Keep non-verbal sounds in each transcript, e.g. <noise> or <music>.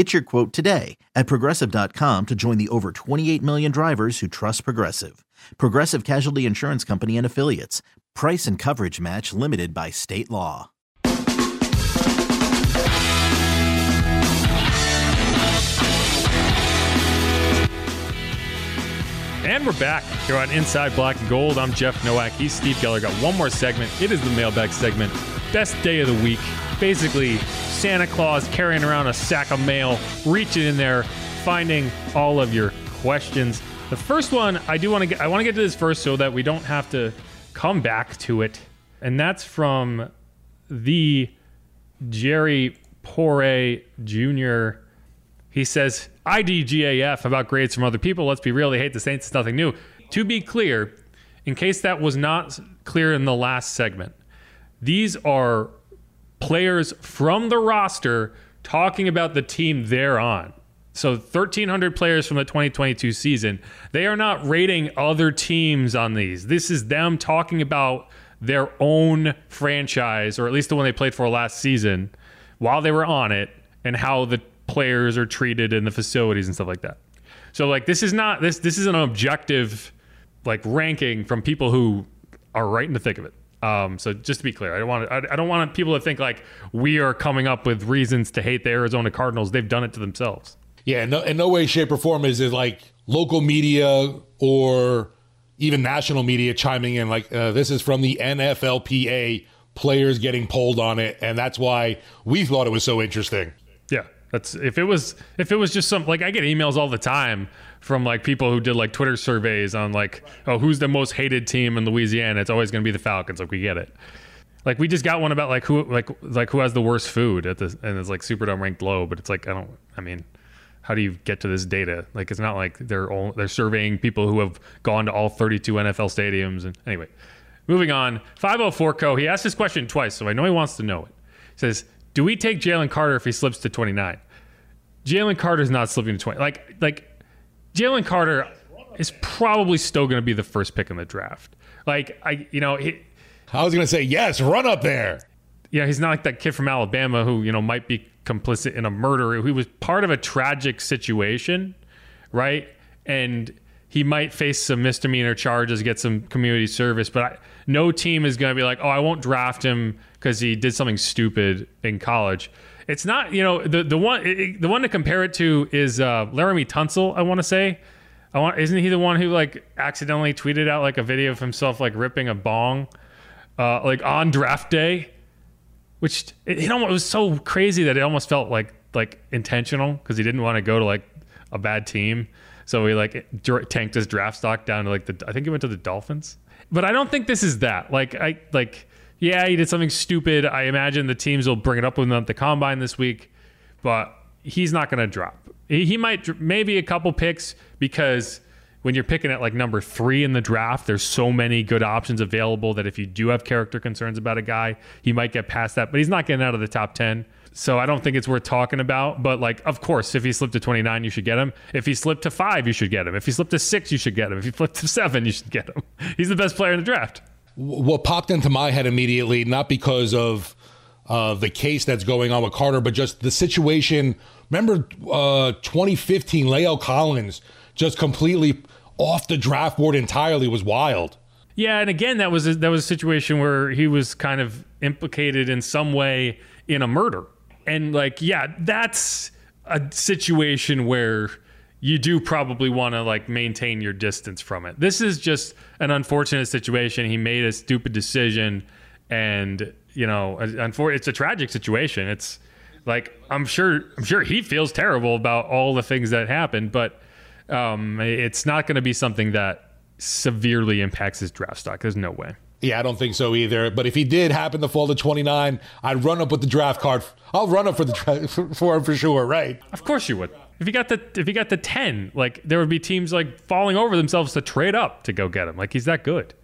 Get your quote today at progressive.com to join the over 28 million drivers who trust Progressive. Progressive Casualty Insurance Company and Affiliates. Price and coverage match limited by state law. And we're back here on Inside Black and Gold. I'm Jeff Nowak. He's Steve Geller. Got one more segment. It is the mailbag segment. Best day of the week. Basically, Santa Claus carrying around a sack of mail, reaching in there, finding all of your questions. The first one I do want to get I want to get to this first so that we don't have to come back to it. And that's from the Jerry Pore Jr. He says, IDGAF about grades from other people. Let's be real, they hate the Saints. It's nothing new. To be clear, in case that was not clear in the last segment, these are players from the roster talking about the team they're on. So 1,300 players from the 2022 season. They are not rating other teams on these. This is them talking about their own franchise, or at least the one they played for last season, while they were on it, and how the players are treated in the facilities and stuff like that. So like this is not this this is an objective like ranking from people who are right in the thick of it. Um, so just to be clear, I don't want I, I don't want people to think like we are coming up with reasons to hate the Arizona Cardinals. They've done it to themselves. Yeah, no, in no way, shape, or form is it like local media or even national media chiming in. Like uh, this is from the NFLPA, players getting polled on it, and that's why we thought it was so interesting. Yeah, that's if it was if it was just some like I get emails all the time from like people who did like Twitter surveys on like oh who's the most hated team in Louisiana? It's always going to be the Falcons. Like we get it. Like we just got one about like who like like who has the worst food at this, and it's like Superdome ranked low, but it's like I don't. I mean, how do you get to this data? Like it's not like they're all they're surveying people who have gone to all 32 NFL stadiums and anyway. Moving on, 504 Co. He asked this question twice, so I know he wants to know it. He says, do we take Jalen Carter if he slips to 29? Jalen Carter's not slipping to 20. Like, like Jalen Carter is probably still going to be the first pick in the draft. Like, I, you know, he, I was going to say, yes, run up there. Yeah, he's not like that kid from Alabama who, you know, might be complicit in a murder. He was part of a tragic situation, right? And he might face some misdemeanor charges, get some community service, but I, no team is going to be like, oh, I won't draft him because he did something stupid in college. It's not, you know, the the one it, the one to compare it to is uh, Laremy Tunsil. I want to say, I want isn't he the one who like accidentally tweeted out like a video of himself like ripping a bong, uh, like on draft day, which it, it almost it was so crazy that it almost felt like like intentional because he didn't want to go to like a bad team. So he like tanked his draft stock down to like the I think he went to the Dolphins. But I don't think this is that. Like I like yeah, he did something stupid. I imagine the teams will bring it up with him at the combine this week, but he's not going to drop. He might maybe a couple picks because when you're picking at like number three in the draft, there's so many good options available that if you do have character concerns about a guy, he might get past that. But he's not getting out of the top ten. So I don't think it's worth talking about. But like, of course, if he slipped to 29, you should get him. If he slipped to five, you should get him. If he slipped to six, you should get him. If he flipped to seven, you should get him. <laughs> He's the best player in the draft what popped into my head immediately, not because of uh, the case that's going on with Carter, but just the situation. Remember uh, 2015, La'el Collins just completely off the draft board entirely was wild. Yeah, and again, that was a, that was a situation where he was kind of implicated in some way in a murder, and like, yeah, that's a situation where you do probably want to like maintain your distance from it. This is just an unfortunate situation. He made a stupid decision, and you know, it's a tragic situation. It's like I'm sure I'm sure he feels terrible about all the things that happened, but um, it's not going to be something that severely impacts his draft stock. There's no way. Yeah, I don't think so either. But if he did happen to fall to 29, I'd run up with the draft card. I'll run up for the <laughs> for him for sure, right? Of course you would. If he got the if he got the 10, like there would be teams like falling over themselves to trade up to go get him. Like he's that good.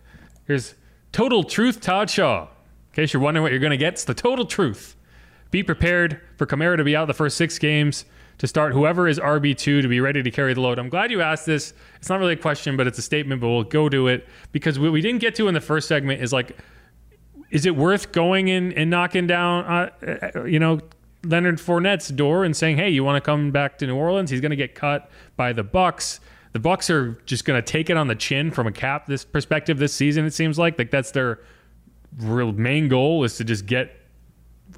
Here's total truth, Todd Shaw. In case you're wondering what you're to get, it's the total truth. Be prepared for Kamara to be out the first six games to start whoever is RB2 to be ready to carry the load. I'm glad you asked this. It's not really a question, but it's a statement, but we'll go to it because what we didn't get to in the first segment is like, is it worth going in and knocking down, uh, uh you know, Leonard Fournette's door and saying, "Hey, you want to come back to New Orleans?" He's going to get cut by the Bucs. The Bucs are just going to take it on the chin from a cap this perspective this season. It seems like like that's their real main goal is to just get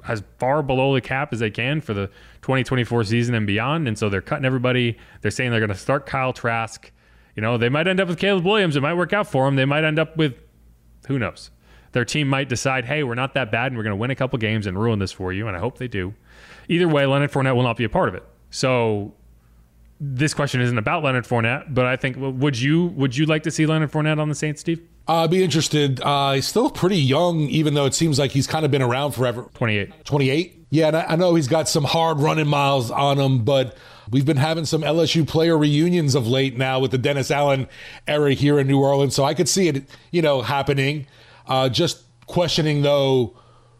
as far below the cap as they can for the 2024 season and beyond. And so they're cutting everybody. They're saying they're going to start Kyle Trask. You know, they might end up with Caleb Williams. It might work out for them. They might end up with who knows. Their team might decide, hey, we're not that bad and we're going to win a couple games and ruin this for you. And I hope they do. Either way, Leonard Fournette will not be a part of it. So this question isn't about Leonard Fournette, but I think would you would you like to see Leonard Fournette on the Saints, Steve? Uh, I'd be interested. Uh, he's still pretty young, even though it seems like he's kind of been around forever. 28. 28? Yeah, and I, I know he's got some hard running miles on him, but we've been having some LSU player reunions of late now with the Dennis Allen era here in New Orleans, so I could see it, you know, happening. Uh, just questioning, though,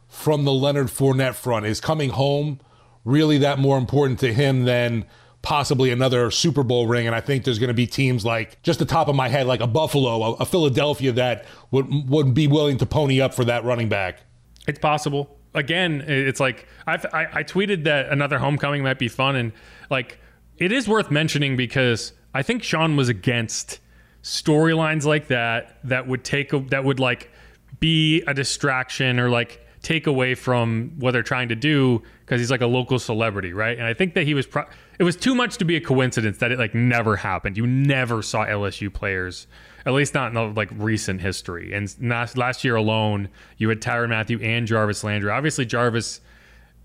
from the Leonard Fournette front, is coming home really that more important to him than – possibly another Super Bowl ring. And I think there's going to be teams like, just the top of my head, like a Buffalo, a, a Philadelphia that would would be willing to pony up for that running back. It's possible. Again, it's like I've, I, I tweeted that another homecoming might be fun, and like it is worth mentioning because I think Sean was against storylines like that that would take a, that would like be a distraction or like take away from what they're trying to do because he's like a local celebrity, right? And I think that he was. Pro- it was too much to be a coincidence that it like never happened. You never saw LSU players, at least not in the like recent history. And last, last year alone, you had Tyrann Mathieu and Jarvis Landry. Obviously, Jarvis.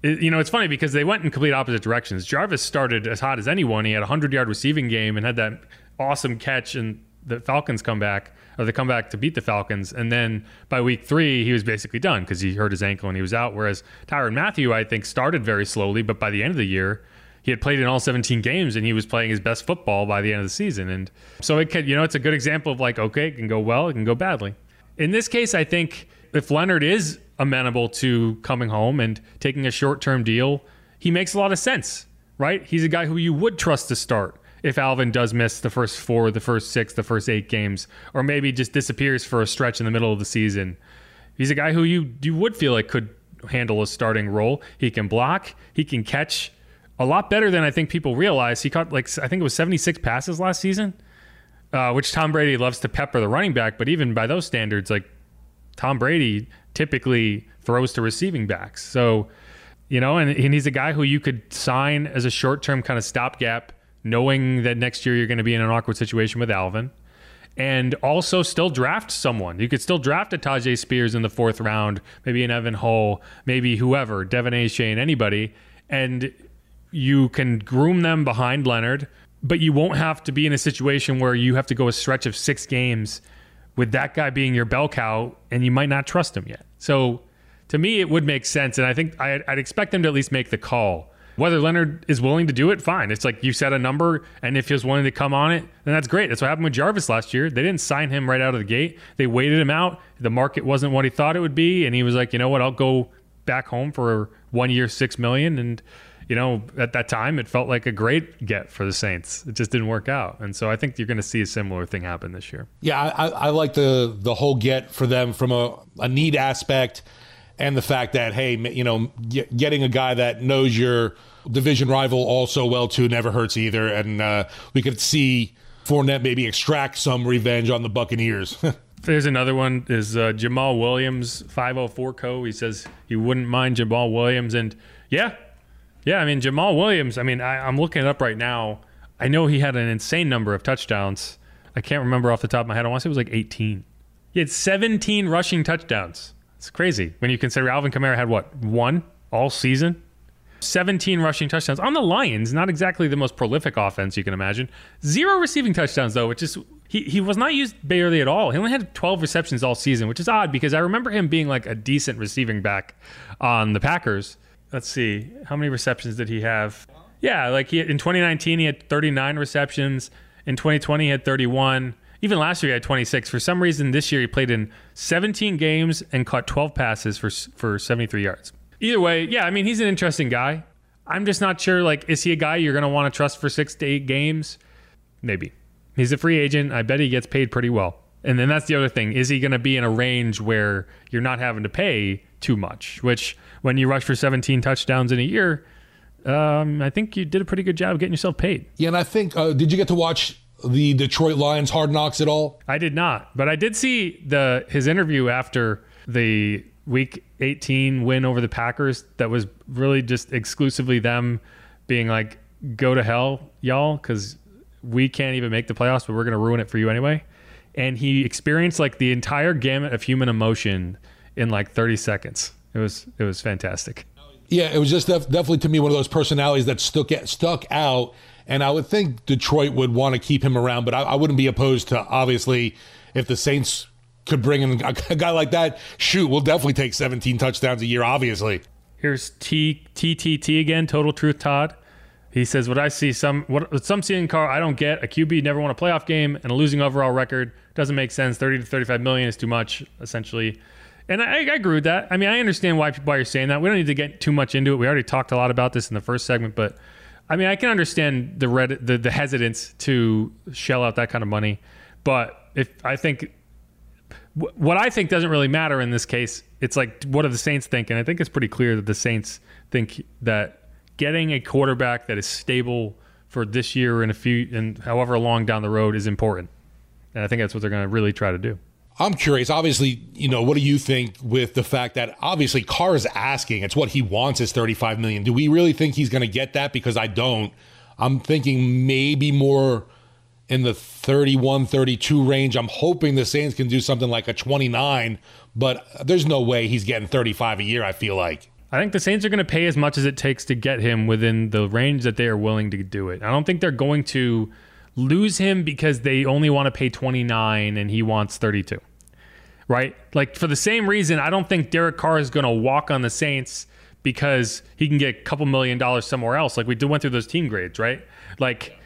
you know, it's funny because they went in complete opposite directions. Jarvis started as hot as anyone. He had a hundred yard receiving game and had that awesome catch and the Falcons come back or the comeback to beat the Falcons. And then by week three, he was basically done because he hurt his ankle and he was out. Whereas Tyrann Mathieu, I think, started very slowly, but by the end of the year, he had played in all 17 games and he was playing his best football by the end of the season. And so it could, you know, it's a good example of like, okay, it can go well, it can go badly. In this case, I think if Leonard is amenable to coming home and taking a short term deal, he makes a lot of sense, right? He's a guy who you would trust to start if Alvin does miss the first four, the first six, the first eight games, or maybe just disappears for a stretch in the middle of the season. He's a guy who you you would feel like could handle a starting role. He can block, he can catch a lot better than I think people realize. He caught like I think it was 76 passes last season, uh, which Tom Brady loves to pepper the running back. But even by those standards, like Tom Brady typically throws to receiving backs. So you know, and, and he's a guy who you could sign as a short term kind of stopgap knowing that next year you're going to be in an awkward situation with Alvin, and also still draft someone. You could still draft a Tyjae Spears in the fourth round, maybe an Evan Hull, maybe whoever, Devin De'Von Achane, anybody, and you can groom them behind Leonard, but you won't have to be in a situation where you have to go a stretch of six games with that guy being your bell cow, and you might not trust him yet. So to me, it would make sense, and I think I'd, I'd expect them to at least make the call whether Leonard is willing to do it, fine. It's like you set a number, and if he was willing to come on it, then that's great. That's what happened with Jarvis last year. They didn't sign him right out of the gate. They waited him out. The market wasn't what he thought it would be, and he was like, you know what, I'll go back home for one year, six million, and you know, at that time, it felt like a great get for the Saints. It just didn't work out, and so I think you're going to see a similar thing happen this year. Yeah, I, I like the the whole get for them from a, a need aspect and the fact that hey, you know, getting a guy that knows your division rival also well too never hurts either, and uh, we could see Fournette maybe extract some revenge on the Buccaneers. <laughs> There's another one is uh, Jamaal Williams, 504 Co. He says he wouldn't mind Jamaal Williams, and yeah, yeah. I mean Jamaal Williams. I mean I, I'm looking it up right now. I know he had an insane number of touchdowns. I can't remember off the top of my head. I want to say it was like 18. He had 17 rushing touchdowns. It's crazy when you consider Alvin Kamara had what one all season. 17 rushing touchdowns on the Lions, not exactly the most prolific offense you can imagine. Zero receiving touchdowns though, which is he, he was not used barely at all. He only had 12 receptions all season, which is odd because I remember him being like a decent receiving back on the Packers. Let's see, how many receptions did he have? Yeah, like he in 2019 he had 39 receptions. In 2020 he had 31. Even last year he had 26. For some reason this year he played in 17 games and caught 12 passes for for 73 yards. Either way, yeah, I mean he's an interesting guy. I'm just not sure like is he a guy you're going to want to trust for 6 to 8 games? Maybe. He's a free agent. I bet he gets paid pretty well. And then that's the other thing. Is he going to be in a range where you're not having to pay too much? Which, when you rush for 17 touchdowns in a year, um, I think you did a pretty good job getting yourself paid. Yeah, and I think uh, did you get to watch the Detroit Lions Hard Knocks at all? I did not, but I did see the his interview after the Week 18 win over the Packers. That was really just exclusively them being like, "Go to hell, y'all," because we can't even make the playoffs, but we're going to ruin it for you anyway. And he experienced like the entire gamut of human emotion in like 30 seconds. It was it was fantastic. Yeah, it was just def- definitely to me one of those personalities that stuck stuck out. And I would think Detroit would want to keep him around, but I, I wouldn't be opposed to obviously if the Saints could bring in a, <laughs> a guy like that. Shoot, we'll definitely take 17 touchdowns a year. Obviously. Here's T T T T again. Total Truth Todd. He says, "What I see some what some seeing car I don't get. A QB never won a playoff game and a losing overall record doesn't make sense. Thirty to thirty-five million is too much, essentially." And I, I, agree with that. I mean, I understand why why you're saying that. We don't need to get too much into it. We already talked a lot about this in the first segment, but I mean, I can understand the red, the, the hesitance to shell out that kind of money. But if I think what I think doesn't really matter in this case, it's like what do the Saints think? And I think it's pretty clear that the Saints think that getting a quarterback that is stable for this year and a few and however long down the road is important. And I think that's what they're going to really try to do. I'm curious. Obviously, you know, what do you think with the fact that obviously Carr is asking? It's what he wants is 35 million. Do we really think he's going to get that? Because I don't. I'm thinking maybe more in the 31, 32 range. I'm hoping the Saints can do something like a 29, but there's no way he's getting 35 a year. I feel like. I think the Saints are going to pay as much as it takes to get him within the range that they are willing to do it. I don't think they're going to lose him because they only want to pay 29 and he wants 32. Right? Like for the same reason, I don't think Derek Carr is going to walk on the Saints because he can get a couple million dollars somewhere else. Like we did went through those team grades, right? Like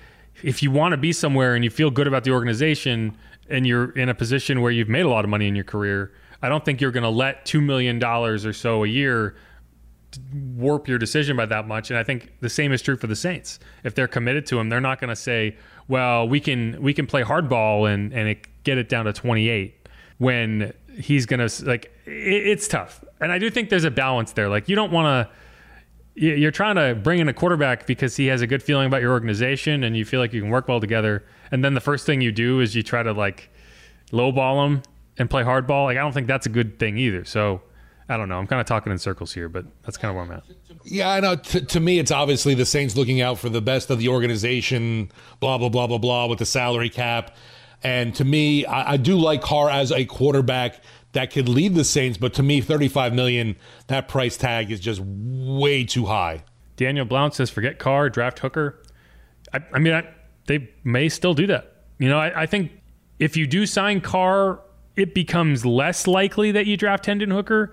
if you want to be somewhere and you feel good about the organization and you're in a position where you've made a lot of money in your career, I don't think you're going to let $2 million or so a year warp your decision by that much. And I think the same is true for the Saints. If they're committed to him, they're not going to say, "Well, we can we can play hardball and and it, get it down to 28." When he's to like, it, it's tough. And I do think there's a balance there. Like you don't want to. You're trying to bring in a quarterback because he has a good feeling about your organization and you feel like you can work well together. And then the first thing you do is you try to like lowball him and play hardball. Like I don't think that's a good thing either. So I don't know. I'm kind of talking in circles here, but that's kind of where I'm at. Yeah, I know. T- to me, it's obviously the Saints looking out for the best of the organization, blah, blah, blah, blah, blah, with the salary cap. And to me, I, I do like Carr as a quarterback that could lead the Saints, but to me, 35 million, that price tag is just way too high. Daniel Blount says, forget Carr, draft Hooker. I, I mean, I, they may still do that. You know, I, I think if you do sign Carr, it becomes less likely that you draft Hendon Hooker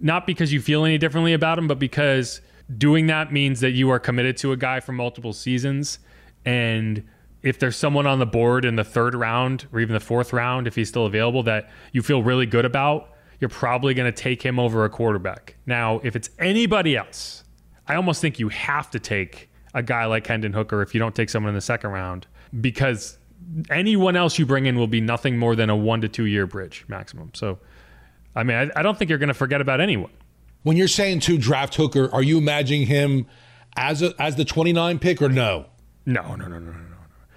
not because you feel any differently about him, but because doing that means that you are committed to a guy for multiple seasons. And if there's someone on the board in the third round or even the fourth round, if he's still available, that you feel really good about, you're probably going to take him over a quarterback. Now, if it's anybody else, I almost think you have to take a guy like Hendon Hooker if you don't take someone in the second round because anyone else you bring in will be nothing more than a one to two year bridge maximum. So I mean, I, I don't think you're going to forget about anyone. When you're saying to draft Hooker, are you imagining him as a, as the 29 pick or no? No, no, no, no, no, no.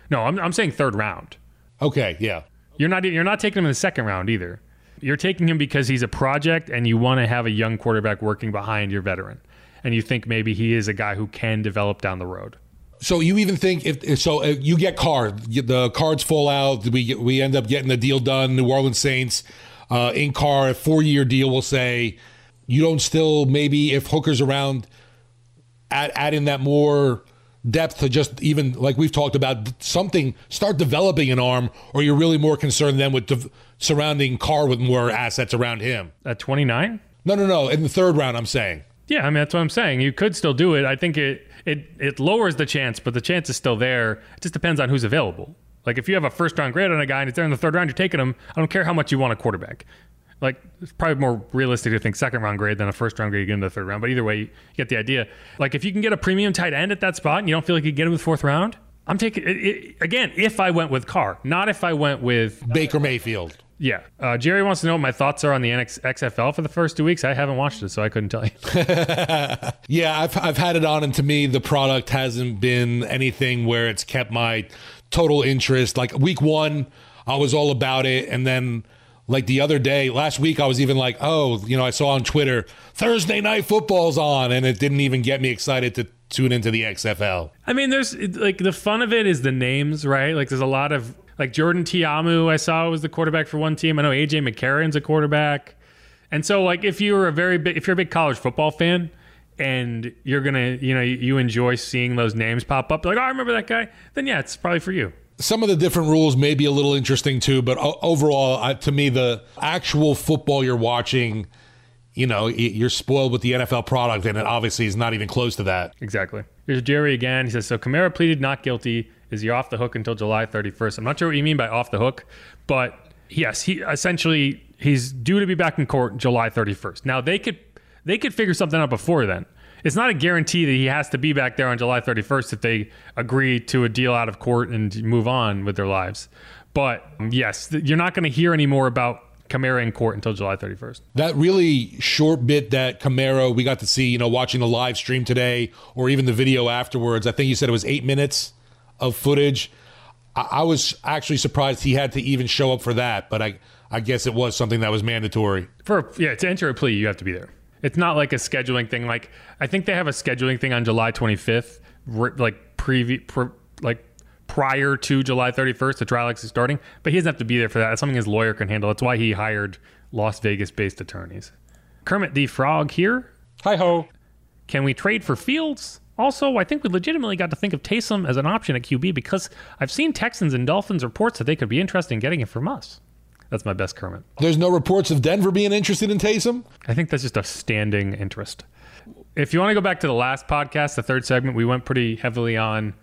No, I'm I'm saying third round. Okay, yeah. You're not you're not taking him in the second round either. You're taking him because he's a project and you want to have a young quarterback working behind your veteran. And you think maybe he is a guy who can develop down the road. So you even think if so, uh, you get card, the cards fall out. We get, we end up getting the deal done. New Orleans Saints uh, in Carr, a four year deal. We'll say you don't still maybe if Hooker's around, add, add in that more depth to just even like we've talked about something start developing an arm or you're really more concerned then with de- surrounding Carr with more assets around him At 29? no no no in the third round i'm saying Yeah, I mean that's what I'm saying. You could still do it. I think it it it lowers the chance, but the chance is still there. It just depends on who's available. Like if you have a first round grade on a guy and it's there in the third round, you're taking him. I don't care how much you want a quarterback. Like it's probably more realistic to think second round grade than a first round grade you get into the third round. But either way, you get the idea. Like if you can get a premium tight end at that spot and you don't feel like you get him with fourth round, I'm taking it, it, again if I went with Carr, not if I went with baker mayfield yeah. Uh, Jerry wants to know what my thoughts are on the NX, XFL for the first two weeks. I haven't watched it, so I couldn't tell you. <laughs> Yeah, I've I've had it on, and to me, the product hasn't been anything where it's kept my total interest. Like week one, I was all about it, and then like the other day, last week, I was even like, oh, you know, I saw on Twitter Thursday night football's on, and it didn't even get me excited to tune into the XFL. I mean, there's like the fun of it is the names, right? Like there's a lot of like Jordan Ta'amu. I saw was the quarterback for one team. I know AJ McCarron's a quarterback, and so like if you're a very big, if you're a big college football fan. And you're gonna, you know, you enjoy seeing those names pop up. Like, oh, I remember that guy. Then yeah, it's probably for you. some of the different rules may be a little interesting too, but overall, uh, to me, the actual football you're watching, you know, you're spoiled with the NFL product, and it obviously is not even close to that. Exactly. Here's Jerry again. He says, So Kamara pleaded not guilty. Is he off the hook until July 31st? I'm not sure what you mean by off the hook, but yes, he essentially he's due to be back in court July 31st. Now they could they could figure something out before then. It's not a guarantee that he has to be back there on July 31st if they agree to a deal out of court and move on with their lives. But yes, you're not going to hear any more about Kamara in court until July 31st. That really short bit that Kamara we got to see, you know, watching the live stream today or even the video afterwards. I think you said it was eight minutes of footage. I, I was actually surprised he had to even show up for that, but I, I guess it was something that was mandatory. For yeah, to enter a plea, you have to be there. It's not like a scheduling thing. Like I think they have a scheduling thing on July 25th, like previ- pr- like prior to July 31st, the trial is starting. But he doesn't have to be there for that. That's something his lawyer can handle. That's why he hired Las Vegas-based attorneys. Kermit the Frog here. Hi ho. Can we trade for Fields? Also, I think we legitimately got to think of Taysom as an option at QB because I've seen Texans and Dolphins reports that they could be interested in getting it from us. That's my best Kermit. There's no reports of Denver being interested in Taysom. I think that's just a standing interest. If you want to go back to the last podcast, the third segment, we went pretty heavily on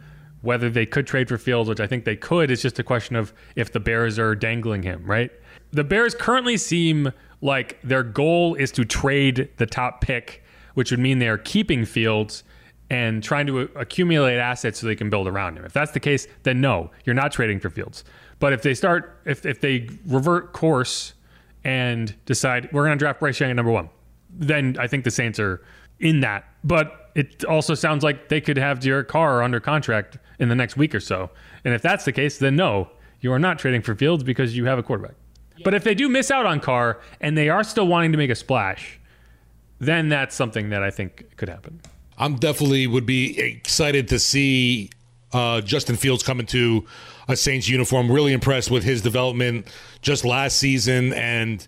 whether they could trade for Fields, which I think they could. It's just a question of if the Bears are dangling him, right? The Bears currently seem like their goal is to trade the top pick, which would mean they are keeping Fields and trying to accumulate assets so they can build around him. If that's the case, then no, you're not trading for Fields. But if they start, if, if they revert course and decide we're going to draft Bryce Young at number one, then I think the Saints are in that. But it also sounds like they could have Derek Carr under contract in the next week or so. And if that's the case, then no, you are not trading for Fields because you have a quarterback. But if they do miss out on Carr and they are still wanting to make a splash, then that's something that I think could happen. I'm definitely would be excited to see uh, Justin Fields come into a Saints uniform. Really impressed with his development just last season, and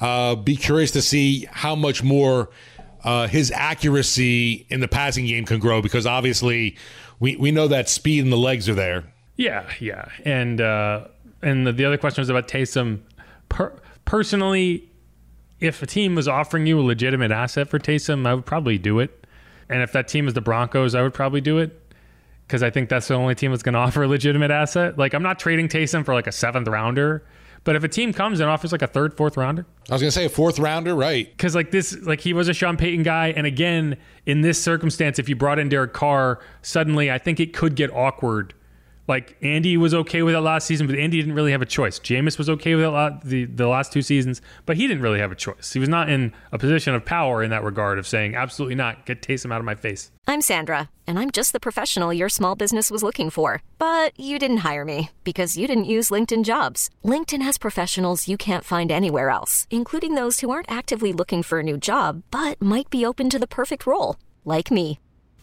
uh, be curious to see how much more uh, his accuracy in the passing game can grow. Because obviously, we we know that speed and the legs are there. Yeah, yeah, and uh, and the, the other question was about Taysom. Per- personally, if a team was offering you a legitimate asset for Taysom, I would probably do it. And if that team is the Broncos, I would probably do it because I think that's the only team that's going <laughs> to offer a legitimate asset. Like I'm not trading Taysom for like a seventh rounder, but if a team comes and offers like a third, fourth rounder, I was gonna say a fourth rounder, right? because like this, like he was a Sean Payton guy, and again in this circumstance, if you brought in Derek Carr, suddenly I think it could get awkward. Like Andy was okay with it last season, but Andy didn't really have a choice. Jameis was okay with it lot, the the last two seasons, but he didn't really have a choice. He was not in a position of power in that regard of saying absolutely not, get Taysom out of my face. I'm Sandra, and I'm just the professional your small business was looking for. But you didn't hire me because you didn't use LinkedIn jobs. LinkedIn has professionals you can't find anywhere else, including those who aren't actively looking for a new job but might be open to the perfect role, like me.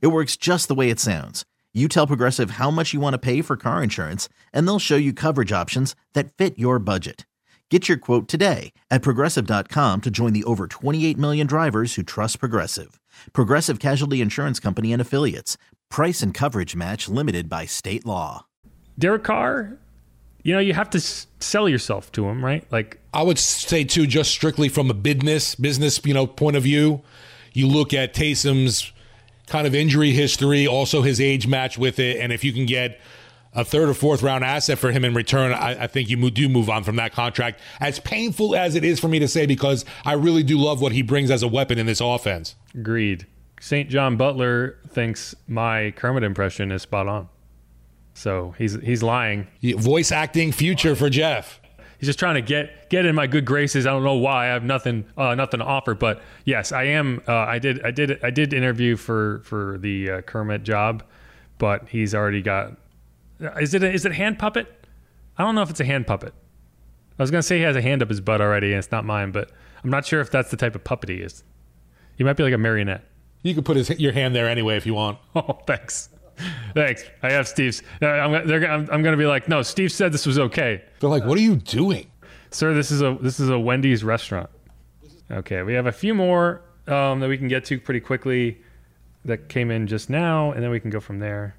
It works just the way it sounds. You tell Progressive how much you want to pay for car insurance, and they'll show you coverage options that fit your budget. Get your quote today at progressive.com to join the over 28 million drivers who trust Progressive. Progressive Casualty Insurance Company and Affiliates. Price and coverage match limited by state law. Derek Carr, you know, you have to s- sell yourself to him, right? Like, I would say too, just strictly from a business business you know point of view, you look at Taysom's kind of injury history, also his age match with it, and if you can get a third or fourth round asset for him in return, I, I think you do move on from that contract. As painful as it is for me to say, because I really do love what he brings as a weapon in this offense. agreed. St. John Butler thinks my Kermit impression is spot on. So he's he's lying. Voice acting future for Jeff. He's just trying to get get in my good graces. I don't know why. I have nothing uh, nothing to offer, but yes, I am. Uh, I did I did I did interview for for the uh, Kermit job, but he's already got. Is it a, is it hand puppet? I don't know if it's a hand puppet. I was gonna say he has a hand up his butt already, and it's not mine, but I'm not sure if that's the type of puppet he is. He might be like a marionette. You could put his, your hand there anyway if you want. <laughs> Oh, thanks. <laughs> Thanks. I have Steve's. Uh, I'm, they're, I'm, I'm going to be like, no, Steve said this was okay. They're like, what are you doing? Sir, this is a this is a Wendy's restaurant. Okay, we have a few more um, that we can get to pretty quickly that came in just now, and then we can go from there.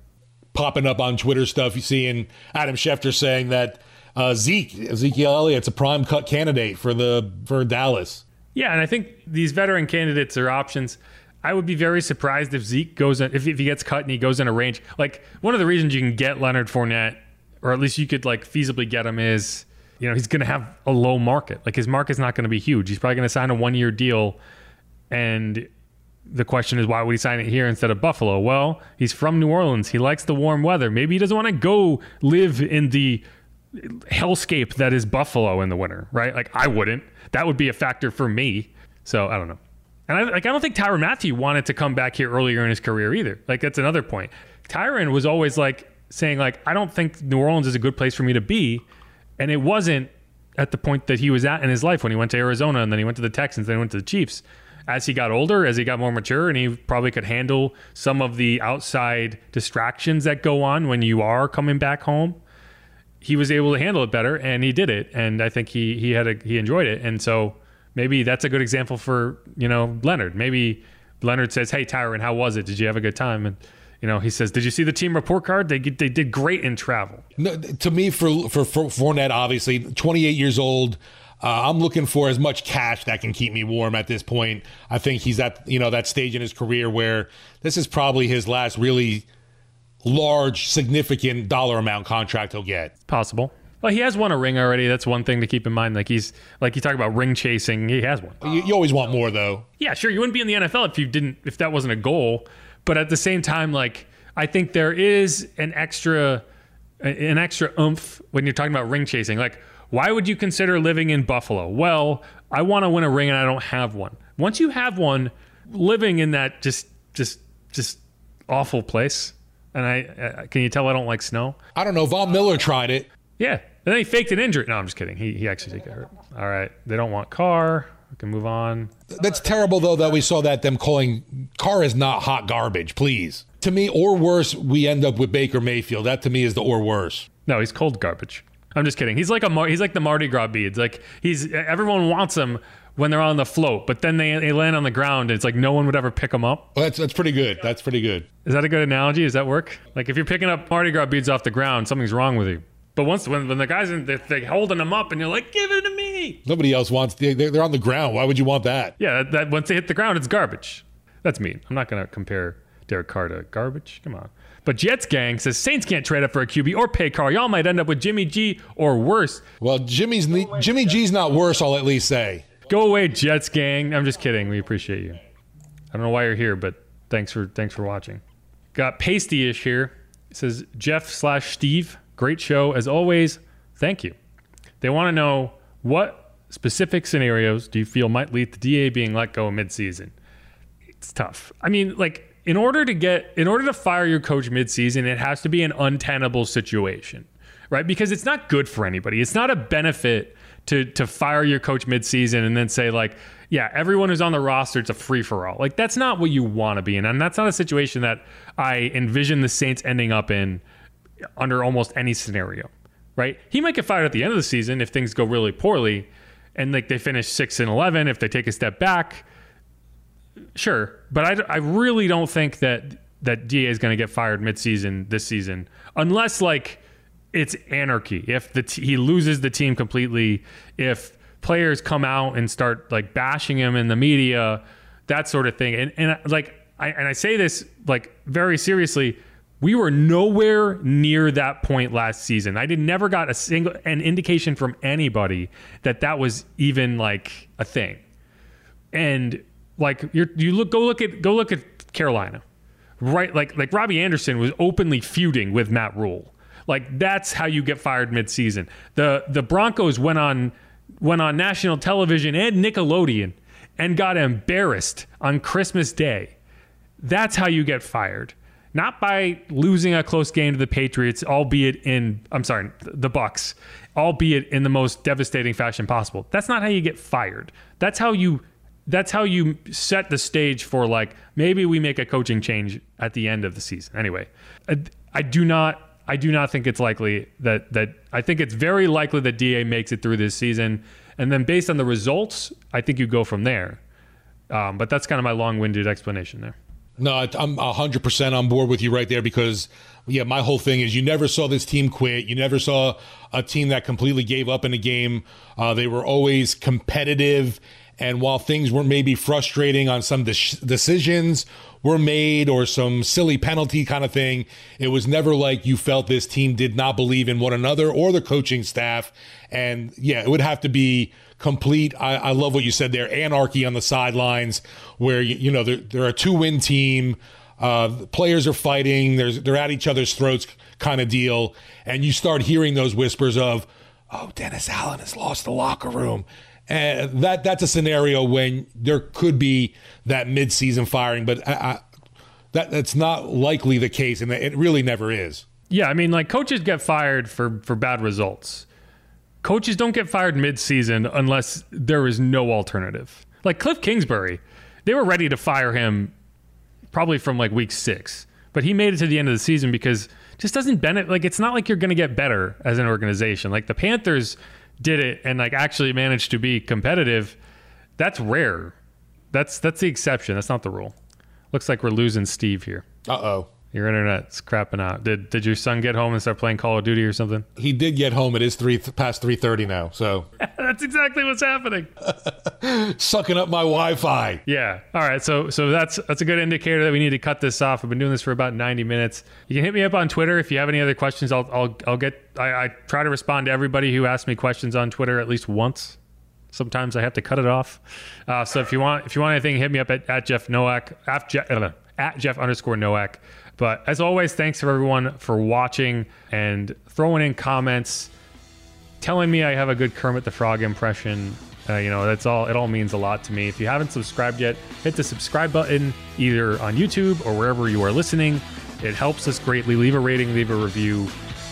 Popping up on Twitter stuff, you seeing Adam Schefter saying that uh, Zeke Ezekiel Elliott's a prime cut candidate for the for Dallas. Yeah, and I think these veteran candidates are options. I would be very surprised if Zeke goes in, if, if he gets cut and he goes in a range. Like one of the reasons you can get Leonard Fournette, or at least you could like feasibly get him, is you know he's going to have a low market. Like his market's not going to be huge. He's probably going to sign a one year deal, and the question is why would he sign it here instead of Buffalo? Well, he's from New Orleans. He likes the warm weather. Maybe he doesn't want to go live in the hellscape that is Buffalo in the winter, right? Like I wouldn't. That would be a factor for me. So I don't know. And I like I don't think Tyrann Mathieu wanted to come back here earlier in his career either. Like that's another point. Tyrann was always like saying like I don't think New Orleans is a good place for me to be, and it wasn't at the point that he was at in his life when he went to Arizona and then he went to the Texans, then he went to the Chiefs. As he got older, as he got more mature, and he probably could handle some of the outside distractions that go on when you are coming back home, he was able to handle it better, and he did it. And I think he he had a he enjoyed it, and so maybe that's a good example for you know Leonard. Maybe Leonard says, "Hey Tyrann, how was it? Did you have a good time?" And you know he says, "Did you see the team report card? They they did great in travel." No, to me, for for, for Fournette, obviously, 28 years old. Uh, I'm looking for as much cash that can keep me warm at this point. I think he's at you know that stage in his career where this is probably his last really large, significant dollar amount contract he'll get. Possible. Well, he has won a ring already. That's one thing to keep in mind. Like he's like you talk about ring chasing. He has one. You, you always want more though. Yeah, sure. You wouldn't be in the NFL if you didn't if that wasn't a goal. But at the same time, like I think there is an extra an extra oomph when you're talking about ring chasing. Like, why would you consider living in Buffalo? Well, I want to win a ring and I don't have one. Once you have one, living in that just just just awful place. And I, I can you tell I don't like snow? I don't know. Von Miller tried it. Yeah. And then he faked an injury. No, I'm just kidding. He, he actually did get hurt. All right. They don't want Carr. We can move on. That's terrible though that we saw that them calling Carr is not hot garbage. Please, to me, or worse, we end up with Baker Mayfield. That to me is the or worse. No, he's cold garbage. I'm just kidding. He's like a Mar- he's like the Mardi Gras beads. Like he's everyone wants him when they're on the float, but then they, they land on the ground. And it's like no one would ever pick them up. Well, that's that's pretty good. That's pretty good. Is that a good analogy? Does that work? Like if you're picking up Mardi Gras beads off the ground, something's wrong with you. But once when, when the guys in, they're, they're holding them up and you're like, give it to me. Nobody else wants. They, they're, they're on the ground. Why would you want that? Yeah, that, that once they hit the ground, it's garbage. That's mean. I'm not gonna compare Derek Carr to garbage. Come on. But Jets gang says Saints can't trade up for a QB or pay Carr. Y'all might end up with Jimmy G or worse. Well, Jimmy's Jimmy G's not worse. I'll at least say. Go away, Jets gang. I'm just kidding. We appreciate you. I don't know why you're here, but thanks for thanks for watching. Got pasty ish here. It says Jeff slash Steve, great show as always. Thank you. They want to know what specific scenarios do you feel might lead to DA being let go midseason? It's tough. I mean, like in order to get in order to fire your coach midseason, it has to be an untenable situation, right? Because it's not good for anybody. It's not a benefit to to fire your coach midseason and then say like, yeah, everyone who's on the roster, it's a free for all. Like that's not what you want to be in, and that's not a situation that I envision the Saints ending up in under almost any scenario, right? He might get fired at the end of the season if things go really poorly, and like they finish six and eleven. If they take a step back, sure, but I, I really don't think that that DA is going to get fired midseason this season, unless like it's anarchy. If the t- he loses the team completely, if players come out and start like bashing him in the media, that sort of thing, and and like I and I say this like very seriously. We were nowhere near that point last season. I did never got a single an indication from anybody that that was even like a thing. And like you're, you look go look at go look at Carolina, right? Like like Robbie Anderson was openly feuding with Matt Rhule. Like that's how you get fired midseason. The the Broncos went on went on national television and Nickelodeon and got embarrassed on Christmas Day. That's how you get fired. Not by losing a close game to the Patriots, albeit in I'm sorry, the Bucs, albeit in the most devastating fashion possible. That's not how you get fired. That's how you that's how you set the stage for like maybe we make a coaching change at the end of the season. Anyway, I, I do not I do not think it's likely that that I think it's very likely that DA makes it through this season, and then based on the results, I think you go from there. Um, but that's kind of my long-winded explanation there. No, I'm 100% on board with you right there because, yeah, my whole thing is you never saw this team quit. You never saw a team that completely gave up in a game. Uh, they were always competitive and while things were maybe frustrating on some de- decisions were made or some silly penalty kind of thing, it was never like you felt this team did not believe in one another or the coaching staff. And yeah, it would have to be complete. I, I love what you said there anarchy on the sidelines where, you, you know, they're, they're a two win team. Uh, players are fighting. There's, they're at each other's throats kind of deal. And you start hearing those whispers of, oh, Dennis Allen has lost the locker room. And that that's a scenario when there could be that midseason firing, but I, I, that that's not likely the case, and it really never is. Yeah, I mean, like coaches get fired for for bad results. Coaches don't get fired midseason unless there is no alternative. Like Cliff Kingsbury, they were ready to fire him probably from like week six, but he made it to the end of the season because just doesn't benefit. Like it's not like you're going to get better as an organization. Like the Panthers did it and like actually managed to be competitive, that's rare. That's that's the exception. That's not the rule. Looks like we're losing Steve here. Uh oh. Your internet's crapping out. Did did your son get home and start playing Call of Duty or something? He did get home. It is three past three thirty now. So <laughs> that's exactly what's happening. <laughs> Sucking up my Wi-Fi. Yeah. All right. So so that's that's a good indicator that we need to cut this off. I've been doing this for about ninety minutes. You can hit me up on Twitter if you have any other questions. I'll I'll I'll get. I, I try to respond to everybody who asks me questions on Twitter at least once. Sometimes I have to cut it off. Uh, so if you want if you want anything, hit me up at, at Jeff Nowak at Jeff, uh, at Jeff underscore Nowak. But as always, thanks to everyone for watching and throwing in comments, telling me I have a good Kermit the Frog impression. Uh, you know, that's all. It all means a lot to me. If you haven't subscribed yet, hit the subscribe button either on YouTube or wherever you are listening. It helps us greatly. Leave a rating, leave a review,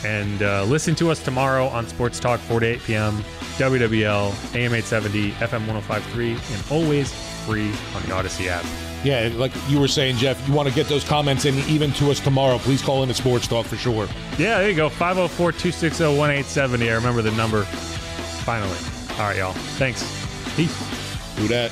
and uh, listen to us tomorrow on Sports Talk 4 to 8 p.m. WWL, AM 870, FM 1053, and always free on the Odyssey app. Yeah, like you were saying, Jeff, you want to get those comments in even to us tomorrow. Please call in the Sports Talk for sure. Yeah, there you go. 504 260 1870. I remember the number. Finally. All right, y'all. Thanks. Peace. Do that.